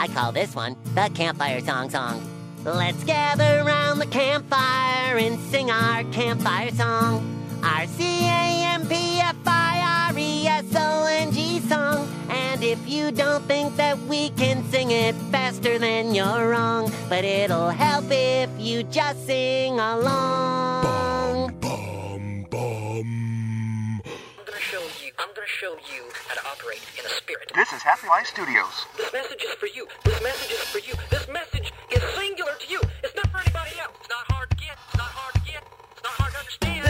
I call this one the Campfire Song Song. Let's gather round the campfire and sing our campfire song. Our C A M P F I R E S O N G song. And if you don't think that we can sing it faster, then you're wrong. But it'll help if you just sing along. Bum, bum. I'm gonna show you. I'm gonna show you how to operate in a spirit. This is Happy Life Studios. This message is for you. This message is for you. This message is singular to you. It's not for anybody else. It's not hard to get. It's not hard to get. It's not hard to understand.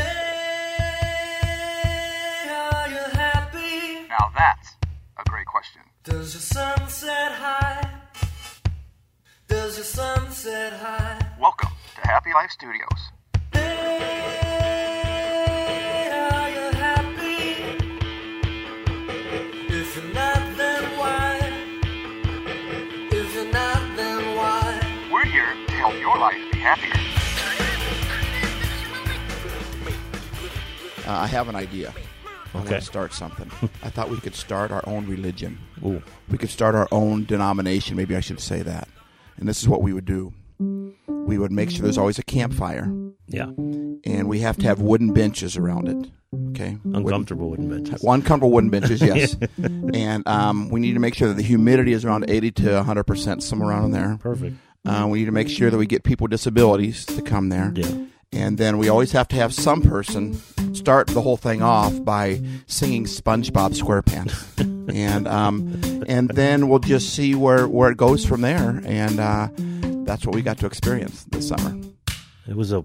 Are you happy? Now that's a great question. Does your sunset high? Does your sunset high? Welcome to Happy Life Studios. Are happier. Uh, I have an idea. I want Okay. to start something. I thought we could start our own religion. Ooh. We could start our own denomination. Maybe I should say that. And this is what we would do. We would make sure there's always a campfire, Yeah. and we have to have wooden benches around it. Okay, Wooden- Uncomfortable wooden benches. Uncomfortable wooden benches, yes. and um, we need to make sure that the humidity is around 80 to 100 percent, somewhere around there. Perfect. Uh, we need to make sure that we get people with disabilities to come there. Yeah. And then we always have to have some person start the whole thing off by singing SpongeBob SquarePants. and um, and then we'll just see where, where it goes from there. And uh, that's what we got to experience this summer. It was a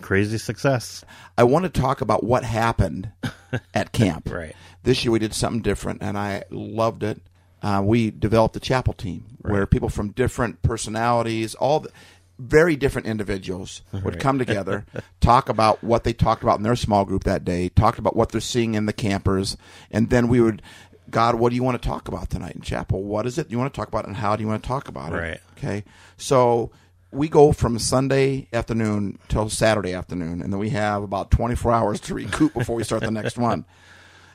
crazy success. I want to talk about what happened at camp. Right. This year we did something different, and I loved it. Uh, we developed a chapel team where people from different personalities, all the, very different individuals, would come together, talk about what they talked about in their small group that day, talked about what they're seeing in the campers, and then we would, God, what do you want to talk about tonight in chapel? What is it you want to talk about, and how do you want to talk about it? Right. Okay. So we go from Sunday afternoon till Saturday afternoon, and then we have about 24 hours to recoup before we start the next one.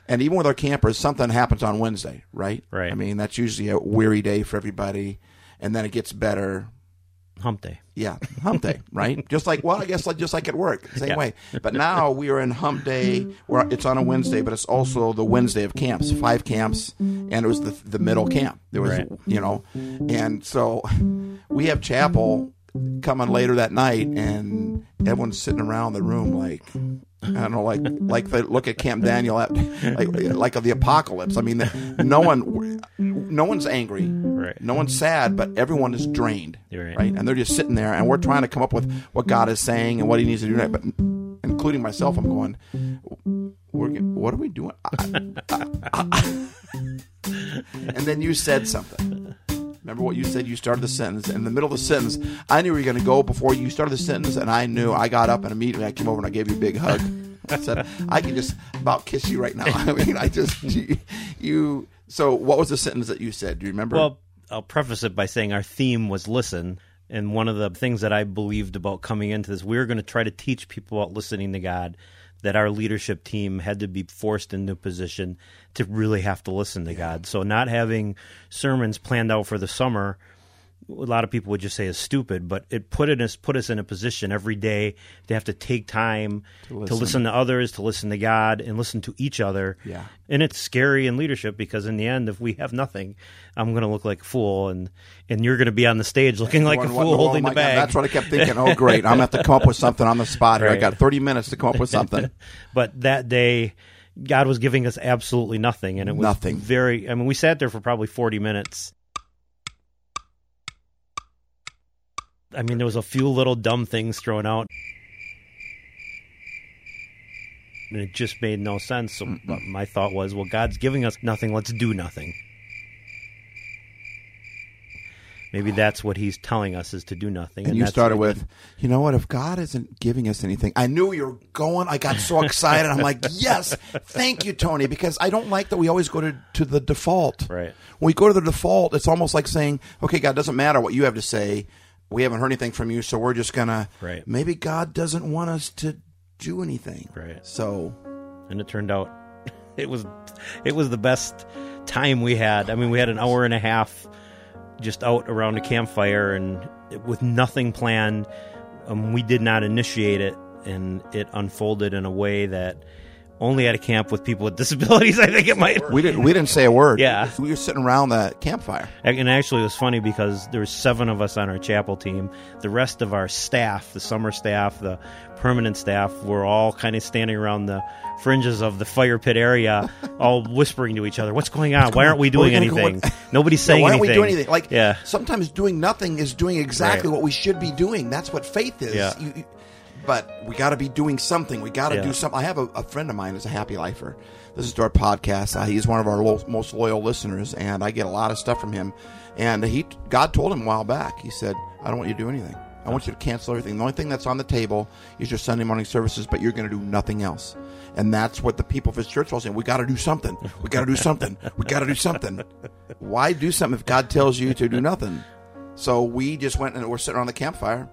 And even with our campers, something happens on Wednesday, right? Right. I mean, that's usually a weary day for everybody, and then it gets better. Hump day. Yeah, hump day, right? Just like well, I guess like just like at work, same Yeah. way. But now we are in hump day, where it's on a Wednesday, but it's also the Wednesday of camps, five camps, and it was the the middle camp. There was, Right. you know, and so we have chapel coming later that night, and everyone's sitting around the room like. I don't know, like like they look at Camp Daniel, at, like like of the apocalypse. I mean, no one, no one's angry, Right. no one's sad, but everyone is drained, right. right? And they're just sitting there, and we're trying to come up with what God is saying and what He needs to do. Next. But including myself, I'm going, we're, what are we doing? I- I- I- and then you said something. Remember what you said? You started the sentence. In the middle of the sentence, I knew you were going to go before you started the sentence, and I knew. I got up and immediately I came over and I gave you a big hug. I said, I can just about kiss you right now. I mean, I just you, you. So, what was the sentence that you said? Do you remember? Well, I'll preface it by saying our theme was listen. And one of the things that I believed about coming into this, we were going to try to teach people about listening to God, that our leadership team had to be forced into a position to really have to listen to God. So, not having sermons planned out for the summer, a lot of people would just say is stupid, but it put us put us in a position every day to have to take time to listen. listen. to others, to listen to God, and listen to each other. Yeah. and it's scary in leadership because in the end, if we have nothing, I'm going to look like a fool, and and you're going to be on the stage looking like a fool what- oh holding my the God, bag. that's what I kept thinking. Oh, great! I'm gonna have to come up with something on the spot here. I got 30 minutes to come up with something. but that day god was giving us absolutely nothing and it was Nothing. very i mean we sat there for probably 40 minutes i mean there was a few little dumb things thrown out and it just made no sense so mm. but my thought was well god's giving us nothing let's do nothing maybe that's what he's telling us is to do nothing And you that's started with, you know what? If God isn't giving us anything, I knew you were going. I got so excited. I'm like, yes, thank you, Tony, because I don't like that we always go to, to the default. Right. When we go to the default, it's almost like saying, okay, God, doesn't matter what you have to say. We haven't heard anything from you, so we're just gonna. Right. Maybe God doesn't want us to do anything. Right. So and it turned out it was it was the best time we had. I mean, we had an hour and a half just out around a campfire and with nothing planned. Um, we did not initiate it, and it unfolded in a way that only at a camp with people with disabilities, I think it might. We didn't. We didn't say a word. Yeah. we were sitting around the campfire. And actually, it was funny because there was seven of us on our chapel team. The rest of our staff, the summer staff, the permanent staff, were all kind of standing around the fringes of the fire pit area, all whispering to each other, "What's going on? Why aren't we doing gonna go? anything? Nobody's Yeah, saying why aren't anything. we doing anything? Like, yeah, sometimes doing nothing is doing exactly Right. what we should be doing. That's what faith is. Yeah. You- you- but we got to be doing something. We got to Yeah. do something. I have a, a friend of mine who's a happy lifer. This is to our podcast. Uh, he's one of our lo- most loyal listeners, and I get a lot of stuff from him. And he, God told him a while back. He said, "I don't want you to do anything. I want you to cancel everything. The only thing that's on the table is your Sunday morning services, but you're going to do nothing else." And that's what the people of his church were saying. We got to do something. We got to do something. We got to do something. Why do something if God tells you to do nothing? So we just went and we're sitting around the campfire,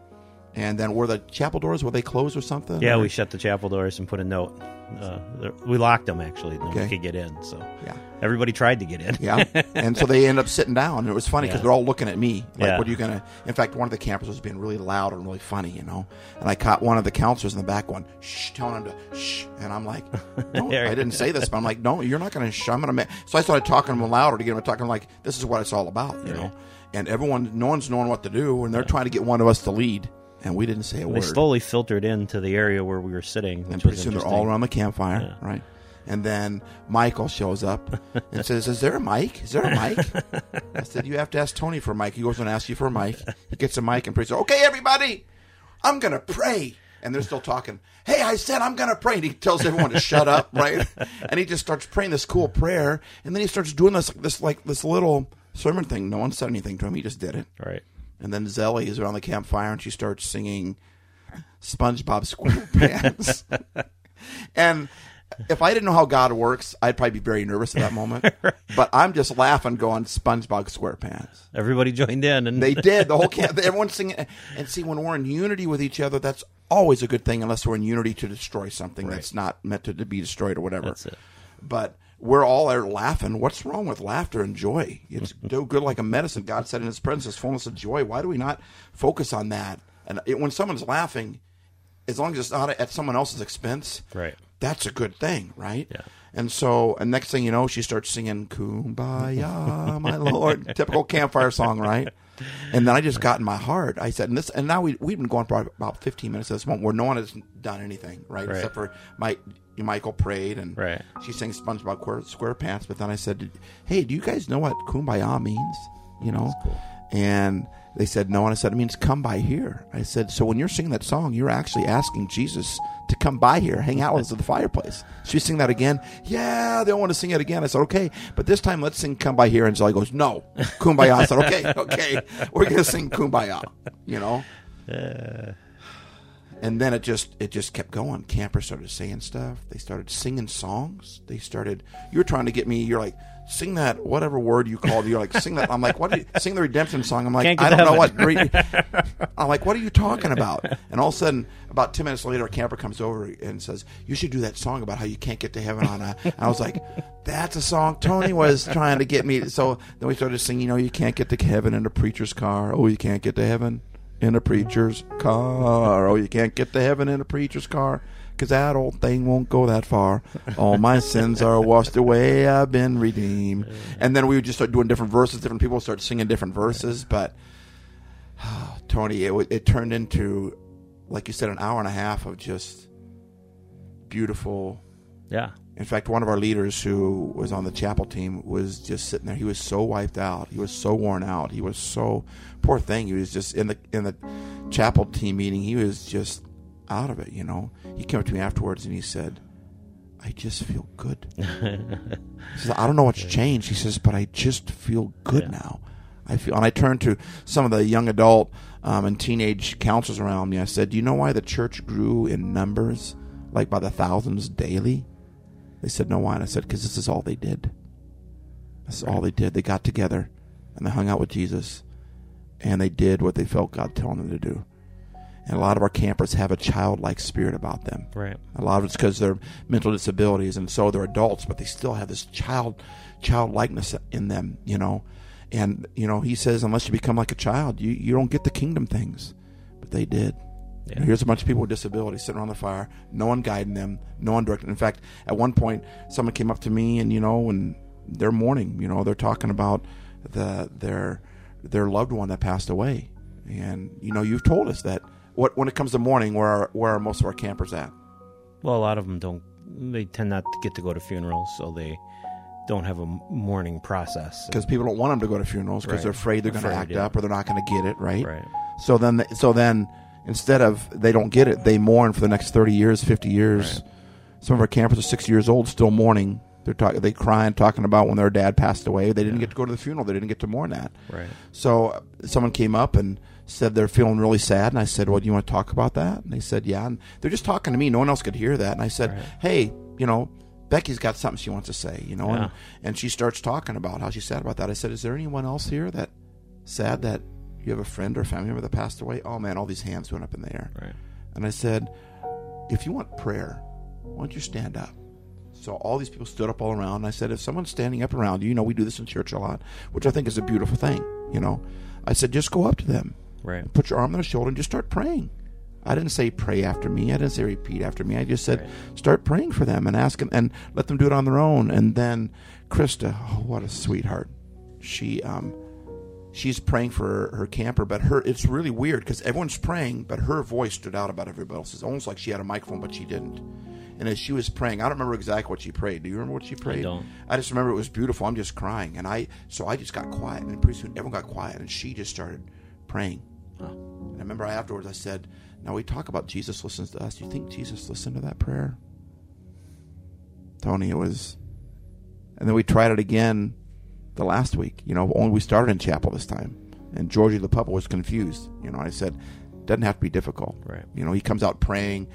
and then were the chapel doors were they closed or something? yeah. Or- We shut the chapel doors and put a note. Uh, we locked them actually. Okay. could get in. So Yeah. everybody tried to get in. Yeah, and so they end up sitting down. And it was funny because Yeah. they're all looking at me. Like, Yeah. what are you gonna? In fact, one of the campers was being really loud and really funny, you know. And I caught one of the counselors in the back one, "Shh," telling him to "shh," and I'm like, "No, I didn't say this," but I'm like, "No, you're not gonna shh. I'm gonna." Ma-. So I started talking to them louder to get him them talking like, "This is what it's all about," you know. And everyone, no one's knowing what to do, and they're trying to get one of us to lead, and we didn't say a They word. slowly filtered into the area where we were sitting. And pretty soon they're all around the campfire, Yeah. right? And then Michael shows up and says, "Is there a mic? Is there a mic?" I said, "You have to ask Tony for a mic." He goes and asks you for a mic. He gets a mic and prays. Okay, everybody, I'm gonna pray. And they're still talking. Hey, I said I'm gonna pray. And he tells everyone to shut up, right? And he just starts praying this cool prayer, and then he starts doing this, this like this little sermon thing. No one said anything to him. He just did it. Right. And then Zelly is around the campfire and she starts singing SpongeBob SquarePants. and if I didn't know how God works, I'd probably be very nervous at that moment. But I'm just laughing, going SpongeBob SquarePants. Everybody joined in, and They did the whole camp. Everyone's singing. And see, when we're in unity with each other, that's always a good thing, unless we're in unity to destroy something Right. that's not meant to, to be destroyed or whatever. That's it. But we're all there laughing. What's wrong with laughter and joy? It's so good like a medicine. God said in His presence is fullness of joy. Why do we not focus on that? And it, when someone's laughing, as long as it's not at someone else's expense, Right. That's a good thing, right? Yeah. And so, and next thing you know, she starts singing "Kumbaya, my Lord," typical campfire song, right? And then I just got in my heart. I said, and this, and now we we've been going for about fifteen minutes at this moment where no one has done anything, right? Right. Except for Mike, Michael prayed and Right. she sang SpongeBob Square- SquarePants. But then I said, "Hey, do you guys know what Kumbaya means?" You know, and they said no, and I said it means come by here. I said so when you're singing that song, you're actually asking Jesus to come by here, hang out with us at the fireplace. She sing that again. Yeah, they don't want to sing it again. I said okay, but this time let's sing "Come by here." And Zoe goes, "No, Kumbaya." I said, "Okay, okay, we're gonna sing Kumbaya." You know. And then it just it just kept going. Campers started saying stuff. They started singing songs. They started. You were trying to get me. You're like, sing that whatever word you called. You're like, sing that. I'm like, what? Do you, sing the redemption song. I'm like, I don't know what. I'm like, what are you talking about? And all of a sudden, about ten minutes later, a camper comes over and says, you should do that song about how you can't get to heaven on a. And I was like, that's a song Tony was trying to get me. So then we started singing. You know, you can't get to heaven in a preacher's car. Oh, you can't get to heaven in a preacher's car. Oh, you can't get to heaven in a preacher's car. Cause that old thing won't go that far. All my sins are washed away. I've been redeemed. And then we would just start doing different verses. Different people start singing different verses. But Tony, it it turned into, like you said, an hour and a half of just beautiful. Yeah. In fact, one of our leaders who was on the chapel team was just sitting there. He was so wiped out. He was so worn out. He was so poor thing. He was just in the in the chapel team meeting. He was just out of it. You know. He came up to me afterwards and he said, "I just feel good." he says, "I don't know what's changed." He says, "But I just feel good now." I feel, and I turned to some of the young adult um, and teenage counselors around me. I said, "Do you know why the church grew in numbers, like by the thousands daily?" They said, "No, why?" And I said, "Because this is all they did. This is all they did. They got together and they hung out with Jesus, and they did what they felt God telling them to do." And a lot of our campers have a childlike spirit about them. Right. A lot of it's because they're mental disabilities, and so they're adults, but they still have this child childlikeness in them, you know. And you know, he says, unless you become like a child, you you don't get the kingdom things. But they did. Yeah. Here's a bunch of people with disabilities sitting around the fire, no one guiding them, no one directing. In fact, at one point, someone came up to me and you know, and they're mourning. You know, they're talking about the their their loved one that passed away, and you know, you've told us that what when it comes to mourning, where are, where are most of our campers at? Well, a lot of them don't. They tend not to get to go to funerals, so they don't have a mourning process. Because people don't want them to go to funerals because Right. they're afraid they're going to act yeah. up or they're not going to get it right. Right. So then, so then, instead of they don't get it, they mourn for the next thirty years, fifty years. Some of our campers are sixty years old, still mourning. They're talking, they crying, talking about when their dad passed away. They didn't get to go to the funeral. They didn't get to mourn that. Right. So uh, someone came up and said they're feeling really sad, and I said, "Well, do you want to talk about that?" And they said, "Yeah." And they're just talking to me. No one else could hear that. And I said, Right. "Hey, you know." Becky's got something she wants to say, you know, Yeah. and, and she starts talking about how she's sad about that. I said, "Is there anyone else here that sad that you have a friend or family member that passed away?" Oh man, all these hands went up in the air. Right. And I said, if you want prayer, why don't you stand up? So all these people stood up all around. And I said, if someone's standing up around you, you know, we do this in church a lot, which I think is a beautiful thing, you know. I said, just go up to them, Right. put your arm on their shoulder, and just start praying. I didn't say pray after me. I didn't say repeat after me. I just said start praying for them and ask them and let them do it on their own. And then Krista, oh, what a sweetheart. She um she's praying for her, her camper, but her it's really weird because everyone's praying, but her voice stood out about everybody else's. Almost like she had a microphone, but she didn't. And as she was praying, I don't remember exactly what she prayed. Do you remember what she prayed? don't. I just remember it was beautiful. I'm just crying, and I so I just got quiet, and pretty soon everyone got quiet, and she just started praying. And I remember afterwards I said, "Now we talk about Jesus listens to us. Do you think Jesus listened to that prayer?" Tony, it was, and then we tried it again the last week. You know, only we started in chapel this time, and Georgie the puppet was confused. You know, I said, "Doesn't have to be difficult." Right. You know, he comes out praying,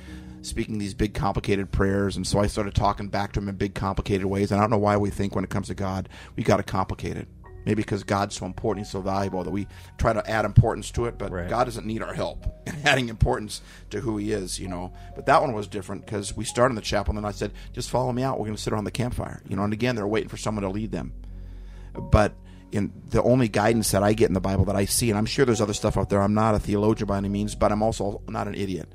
speaking these big complicated prayers, and so I started talking back to him in big complicated ways. And I don't know why we think when it comes to God we got to complicate it. Maybe because God's so important, He's so valuable that we try to add importance to it. But Right. God doesn't need our help in adding importance to who He is, you know. But that one was different because we started in the chapel, and then I said, "Just follow me out. We're going to sit around the campfire," you know. And again, they're waiting for someone to lead them but in the only guidance that I get in the Bible that I see, and I'm sure there's other stuff out there. I'm not a theologian by any means, but I'm also not an idiot.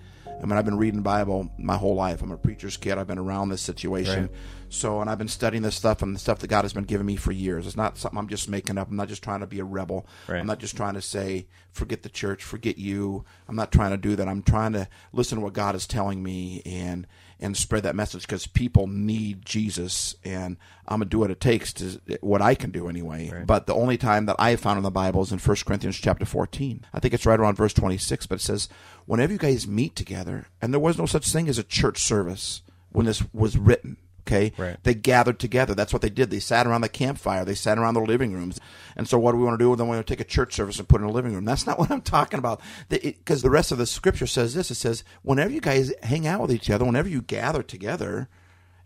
I mean, I've been reading the Bible my whole life. I'm a preacher's kid. I've been around this situation. Right. So, and I've been studying this stuff and the stuff that God has been giving me for years. It's not something I'm just making up. I'm not just trying to be a rebel. Right. I'm not just trying to say, forget the church, forget you. I'm not trying to do that. I'm trying to listen to what God is telling me and and spread that message because people need Jesus, and I'm gonna do what it takes to what I can do anyway. But the only time that I have found in the Bible is in 1 Corinthians chapter 14. I think it's right around verse 26, but it says, "Whenever you guys meet together, and there was no such thing as a church service when this was written." Okay, Right. they gathered together. That's what they did. They sat around the campfire. They sat around the living rooms. And so, what do we want to do? Then we want to take a church service and put it in a living room. That's not what I'm talking about. Because the rest of the scripture says this. It says, whenever you guys hang out with each other, whenever you gather together,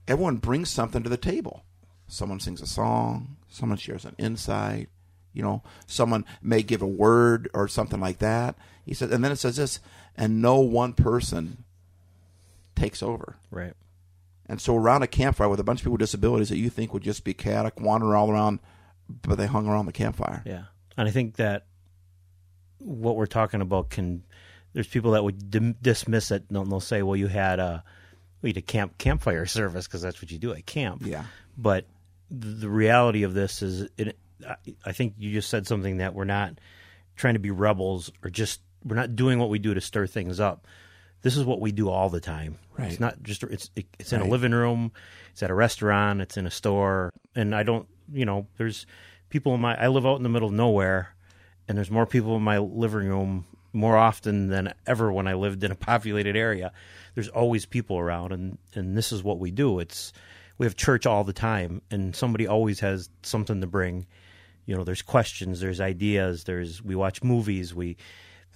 everyone brings something to the table. Someone sings a song. Someone shares an insight. You know, someone may give a word or something like that. He said, and then it says this, and no one person takes over. Right. And so around a campfire with a bunch of people with disabilities that you think would just be chaotic, wandering all around, but they hung around the campfire. Yeah. And I think that what we're talking about can there's people that would dim- dismiss it. They'll, they'll say, "Well, you had a we had a camp campfire service because that's what you do at camp." Yeah. But the, the reality of this is, it, I, I think you just said something that we're not trying to be rebels or just we're not doing what we do to stir things up. This is what we do all the time. Right. It's not just it's it, it's in Right. a living room, it's at a restaurant, it's in a store, and I don't, you know, there's people in my I live out in the middle of nowhere, and there's more people in my living room more often than ever when I lived in a populated area. There's always people around, and and this is what we do. It's we have church all the time, and somebody always has something to bring. You know, there's questions, there's ideas, there's we watch movies, we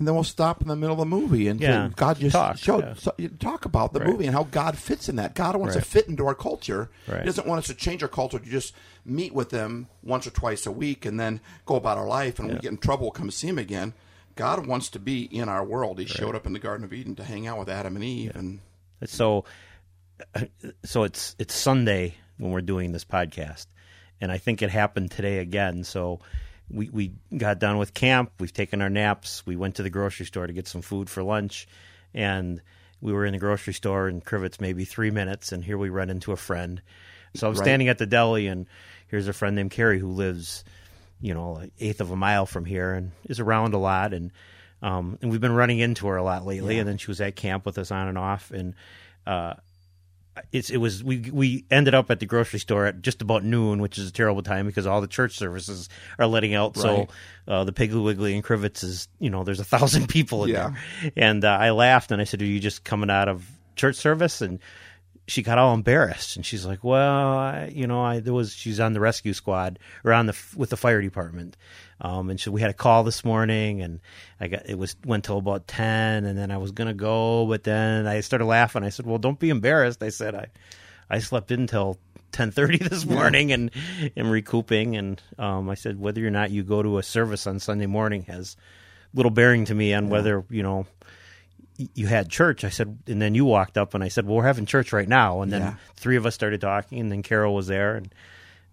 And then we'll stop in the middle of the movie and Yeah. say, God just Talk, showed, yeah. so, talk about the Right. movie and how God fits in that. God wants Right. to fit into our culture. Right. He doesn't want us to change our culture to just meet with them once or twice a week and then go about our life. And when we get in trouble, we'll come see him again. God wants to be in our world. He showed up in the Garden of Eden to hang out with Adam and Eve. And so uh, so it's it's Sunday when we're doing this podcast, and I think it happened today again. So we we got done with camp. We've taken our naps. We went to the grocery store to get some food for lunch, and we were in the grocery store in Crivitz maybe three minutes, and here we run into a friend. So I'm Right. standing at the deli, and here's a friend named Carrie who lives, you know, an eighth of a mile from here, and is around a lot, and um, and we've been running into her a lot lately. And then she was at camp with us on and off, and uh, it's it was we we ended up at the grocery store at just about noon, which is a terrible time because all the church services are letting out. So uh, the Piggly Wiggly and Crivitz is you know there's a thousand people in Yeah. there, and uh, I laughed and I said, "Are you just coming out of church service?" and she got all embarrassed and she's like, "Well, I, you know, I there was she's on the rescue squad or on the with the fire department." Um, and so we had a call this morning, and I got it was went till about ten, and then I was gonna go, but then I started laughing. I said, "Well, don't be embarrassed." I said, "I I slept in till ten thirty this morning, and am recouping." And um, I said, "Whether or not you go to a service on Sunday morning has little bearing to me on whether you know." You had church, I said, and then you walked up, and I said, "Well, we're having church right now." And then Yeah. three of us started talking, and then Carol was there, and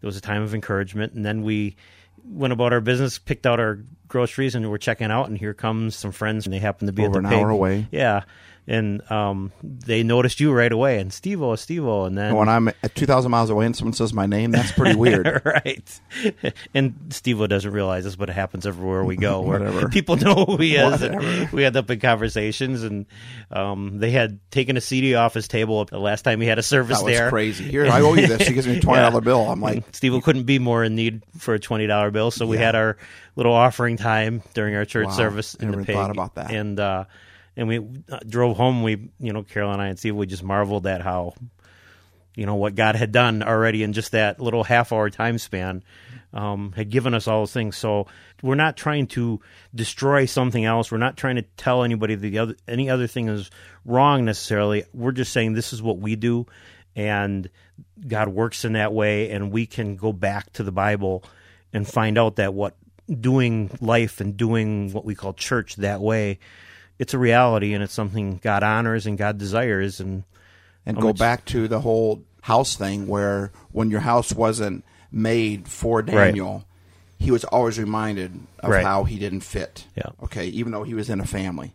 there was a time of encouragement, and then we went about our business, picked out our groceries, and we're checking out. And here comes some friends, and they happen to be Over an hour away. Yeah, and um, they noticed you right away, and Steve-O, Steve-O, and then When I'm at 2,000 miles away and someone says my name, that's pretty weird. right. And Steve-O doesn't realize this, but it happens everywhere we go. Where Whatever. people know who he is. and we end up in conversations, and um, they had taken a CD off his table the last time he had a service That was there. crazy. Here, I owe you this. She gives me a twenty dollar Yeah. bill. I'm like, Steve couldn't be more in need for a twenty dollar bill, so we had our little offering time during our church Wow. service in Never the pig. thought about that. And uh, and we uh, drove home. We you know Carol and I and Steve we just marveled at how you know what God had done already in just that little half hour time span. Um, had given us all those things. So we're not trying to destroy something else. We're not trying to tell anybody that the other any other thing is wrong necessarily. We're just saying this is what we do, and God works in that way, and we can go back to the Bible and find out that what doing life and doing what we call church that way, it's a reality and it's something God honors and God desires, and and go much- back to the whole house thing where when your house wasn't made for Daniel, he was always reminded of Right. how he didn't fit. Yeah. Okay, even though he was in a family.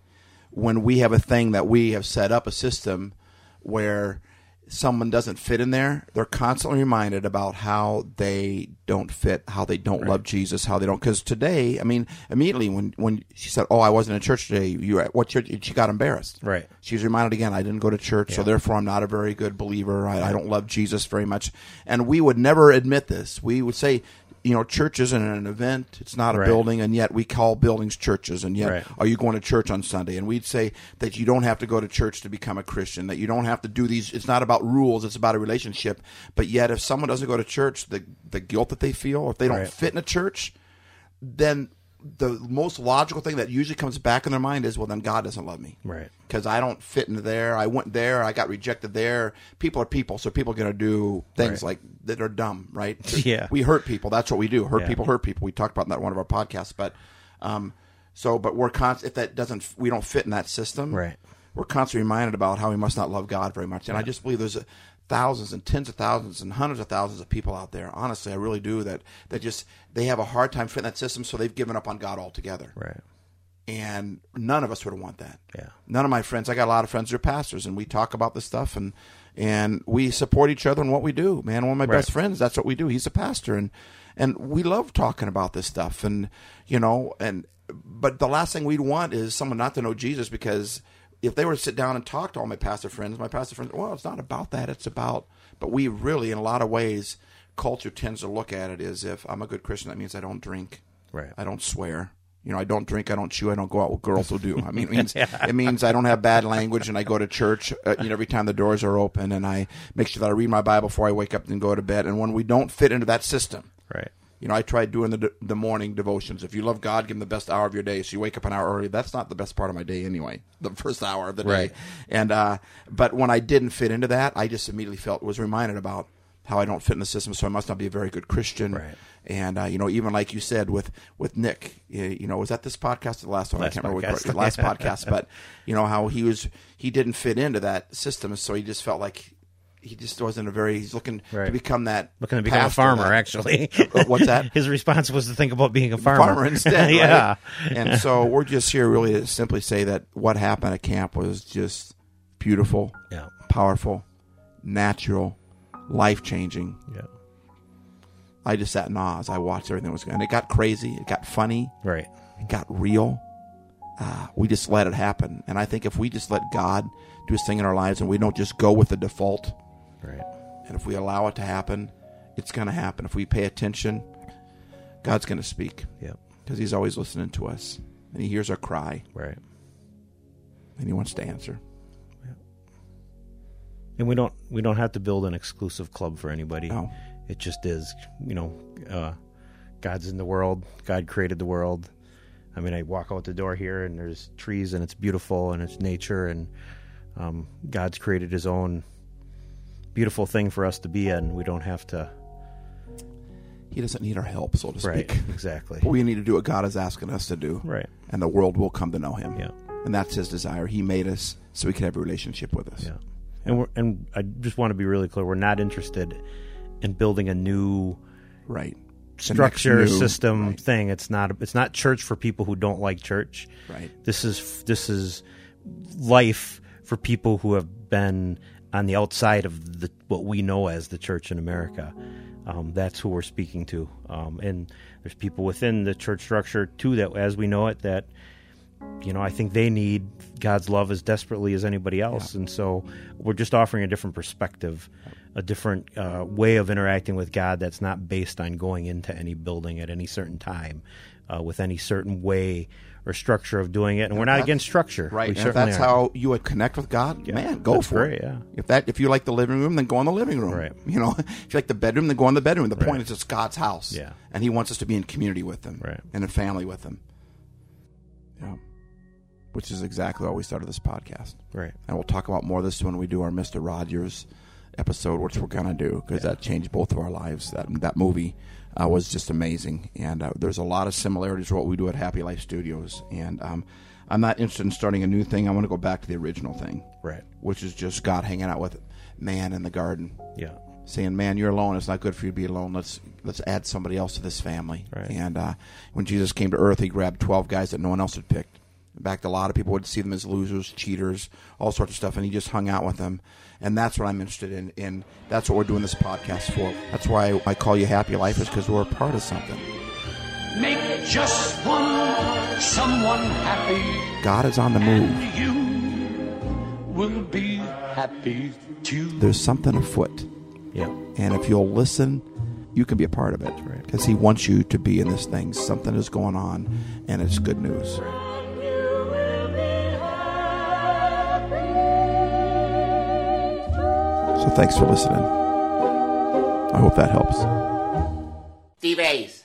When we have a thing that we have set up a system where someone doesn't fit in there, they're constantly reminded about how they don't fit, how they don't love Jesus, how they don't. Because today, I mean, immediately when when she said, "Oh, I wasn't in church today," you were at what church? She got embarrassed. Right. She was reminded again, I didn't go to church, so therefore I'm not a very good believer. I, I don't love Jesus very much. And we would never admit this. We would say, you know, church isn't an event, it's not a Right. building, and yet we call buildings churches. And yet, Right. are you going to church on Sunday? And we'd say that you don't have to go to church to become a Christian, that you don't have to do these. It's not about rules, it's about a relationship. But yet, if someone doesn't go to church, the, the guilt that they feel, or if they don't Right. fit in a church, then the most logical thing that usually comes back in their mind is, well, then God doesn't love me Right. because I don't fit into there. I went there. I got rejected there. People are people, so people are going to do things Right. like that are dumb, right? Yeah. we hurt people. That's what we do. Hurt Yeah. people, hurt people. We talked about that in one of our podcasts, but um, so but we're constant. if that doesn't we don't fit in that system, Right. We're constantly reminded about how we must not love God very much, and I just believe there's a, thousands and tens of thousands and hundreds of thousands of people out there. Honestly, I really do that. That just they have a hard time fitting that system, so they've given up on God altogether Right. and none of us would want that. Yeah. None of my friends. I got a lot of friends who are pastors, and we talk about this stuff, and and we support each other in what we do. Man, one of my Right. best friends. That's what we do. He's a pastor, and and we love talking about this stuff, and you know, and but the last thing we'd want is someone not to know Jesus because if they were to sit down and talk to all my pastor friends, my pastor friends, well, it's not about that. It's about, but we really, in a lot of ways, culture tends to look at it as if I'm a good Christian. That means I don't drink. Right. I don't swear. You know, I don't drink, I don't chew, I don't go out with girls who do. I mean, it means it means I don't have bad language, and I go to church. Uh, you know, every time the doors are open, and I make sure that I read my Bible before I wake up and go to bed. And when we don't fit into that system, Right. You know, I tried doing the the morning devotions. If you love God, give Him the best hour of your day. So you wake up an hour early. That's not the best part of my day anyway. The first hour of the day. Right. And uh, but when I didn't fit into that, I just immediately felt was reminded about how I don't fit in the system. So I must not be a very good Christian. Right. And uh, you know, even like you said with with Nick, you know, was that this podcast or the last one? Last I can't remember. podcast. What, last podcast, but you know how he was he didn't fit into that system, so he just felt like he just wasn't a very. He's looking to become that. Looking to become a farmer, that- actually. Uh, What's that? His response was to think about being a farmer. farmer instead. right? yeah. And so we're just here really to simply say that what happened at camp was just beautiful, Yeah. powerful, natural, life changing. Yeah. I just sat in awe as I watched everything was going. And it got crazy. It got funny. Right. It got real. Uh, we just let it happen. And I think if we just let God do His thing in our lives and we don't just go with the default, Right. and if we allow it to happen, it's going to happen. If we pay attention, God's going to speak Yep. because He's always listening to us. And He hears our cry Right. and He wants to answer. And we don't we don't have to build an exclusive club for anybody. No. It just is, you know, uh, God's in the world. God created the world. I mean, I walk out the door here and there's trees and it's beautiful and it's nature and um, God's created His own beautiful thing for us to be in. We don't have to. He doesn't need our help, so to Right. speak. Exactly. We need to do what God is asking us to do. Right. And the world will come to know Him. Yeah. And that's His desire. He made us so He could have a relationship with us. Yeah. And we're and I just want to be really clear. We're not interested in building a new Right. Structure new- system Right. thing. It's not it's not church for people who don't like church. Right. This is this is life for people who have been on the outside of the what we know as the church in America. Um, that's who we're speaking to. Um, and there's people within the church structure too that, as we know it, that you know I think they need God's love as desperately as anybody else. And so we're just offering a different perspective, a different uh, way of interacting with God that's not based on going into any building at any certain time uh, with any certain way or structure of doing it. And we're not against structure. Right. We And if that's aren't. how you would connect with God, man, go for great, it. yeah. If that if you like the living room, then go in the living room. Right. You know, if you like the bedroom, then go in the bedroom. The Right. point is it's God's house. Yeah. And he wants us to be in community with him. Right. And in family with him. Yeah. Which is exactly why we started this podcast. Right. And we'll talk about more of this when we do our Mr. Rogers episode, which we're gonna do because that changed both of our lives. That that movie uh, was just amazing, and uh, there's a lot of similarities to what we do at Happy Life Studios. And um, I'm not interested in starting a new thing. I want to go back to the original thing, Right. which is just God hanging out with man in the garden, Yeah. saying, "Man, you're alone. It's not good for you to be alone. Let's let's add somebody else to this family." Right. And uh, when Jesus came to Earth, he grabbed twelve guys that no one else had picked. In fact, a lot of people would see them as losers, cheaters, all sorts of stuff, and he just hung out with them. And that's what I'm interested in. And that's what we're doing this podcast for. That's why I call you Happy Life, is because we're a part of something. Make just one someone happy, God is on the move. and you will be happy too. There's something afoot. Yeah. And if you'll listen, you can be a part of it. Right. Because He wants you to be in this thing. Something is going on, and it's good news. So thanks for listening. I hope that helps. Ace.